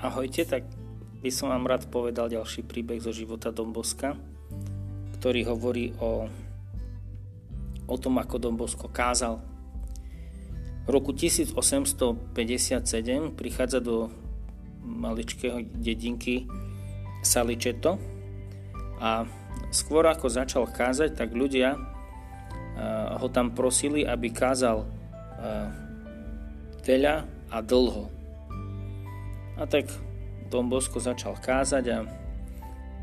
Ahojte, tak by som vám rád povedal ďalší príbeh zo života Domboska, ktorý hovorí o, o tom, ako Dombosko kázal. V roku 1857 prichádza do maličkého dedinky Saličeto a skôr ako začal kázať, tak ľudia ho tam prosili, aby kázal veľa a dlho a tak Don Bosco začal kázať a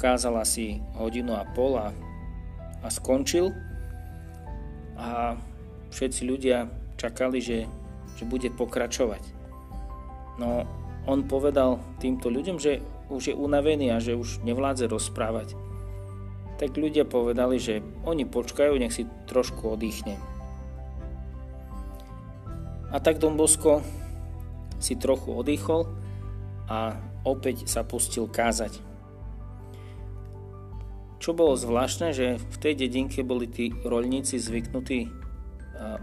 kázal asi hodinu a pol a, a skončil. A všetci ľudia čakali, že, že bude pokračovať. No on povedal týmto ľuďom, že už je unavený a že už nevládze rozprávať. Tak ľudia povedali, že oni počkajú, nech si trošku oddychne. A tak Don si trochu oddychol a opäť sa pustil kázať. Čo bolo zvláštne, že v tej dedinke boli tí roľníci zvyknutí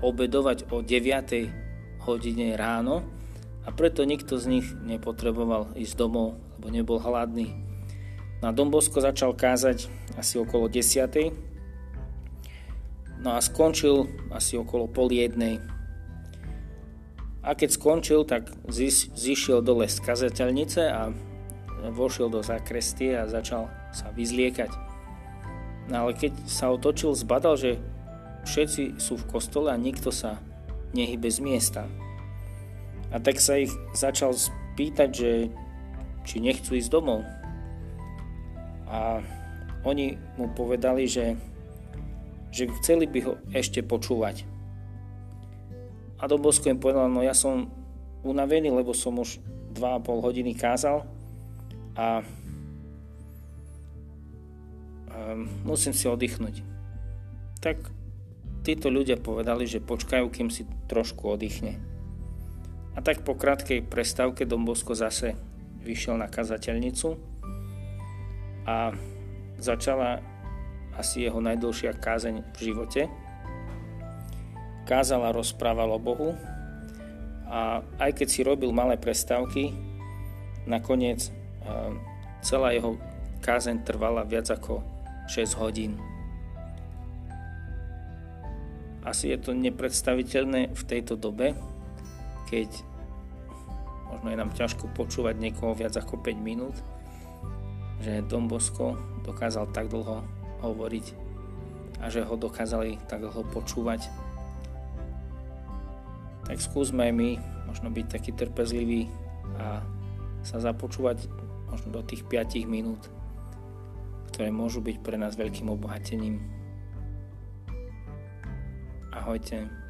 obedovať o 9. hodine ráno a preto nikto z nich nepotreboval ísť domov, lebo nebol hladný. Na Dombosko začal kázať asi okolo 10. No a skončil asi okolo pol jednej. A keď skončil, tak zišiel dole z kazateľnice a vošiel do zakrestie a začal sa vyzliekať. No ale keď sa otočil, zbadal, že všetci sú v kostole a nikto sa nehybe z miesta. A tak sa ich začal spýtať, že či nechcú ísť domov. A oni mu povedali, že, že chceli by ho ešte počúvať. A Don Bosco im povedal, no ja som unavený, lebo som už 2,5 hodiny kázal a musím si oddychnúť. Tak títo ľudia povedali, že počkajú, kým si trošku oddychne. A tak po krátkej prestávke Don Bosco zase vyšiel na kazateľnicu a začala asi jeho najdlhšia kázeň v živote – kázal a rozprával o Bohu a aj keď si robil malé prestávky, nakoniec celá jeho kázeň trvala viac ako 6 hodín. Asi je to nepredstaviteľné v tejto dobe, keď možno je nám ťažko počúvať niekoho viac ako 5 minút, že Don Bosco dokázal tak dlho hovoriť a že ho dokázali tak dlho počúvať tak skúsme aj my možno byť taký trpezlivý a sa započúvať možno do tých 5 minút, ktoré môžu byť pre nás veľkým obohatením. Ahojte.